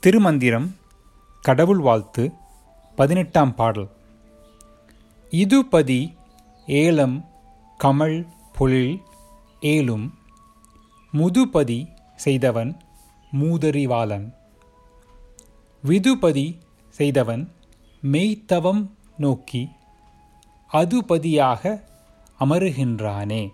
திருமந்திரம் கடவுள் வாழ்த்து பதினெட்டாம் பாடல். இதுபதி ஏலம் கமல் பொழில் ஏலும். முதுபதி செய்தவன் மூதறிவாளன். விதுபதி செய்தவன் மெய்த்தவம் நோக்கி அதுபதியாக அமருகின்றானே.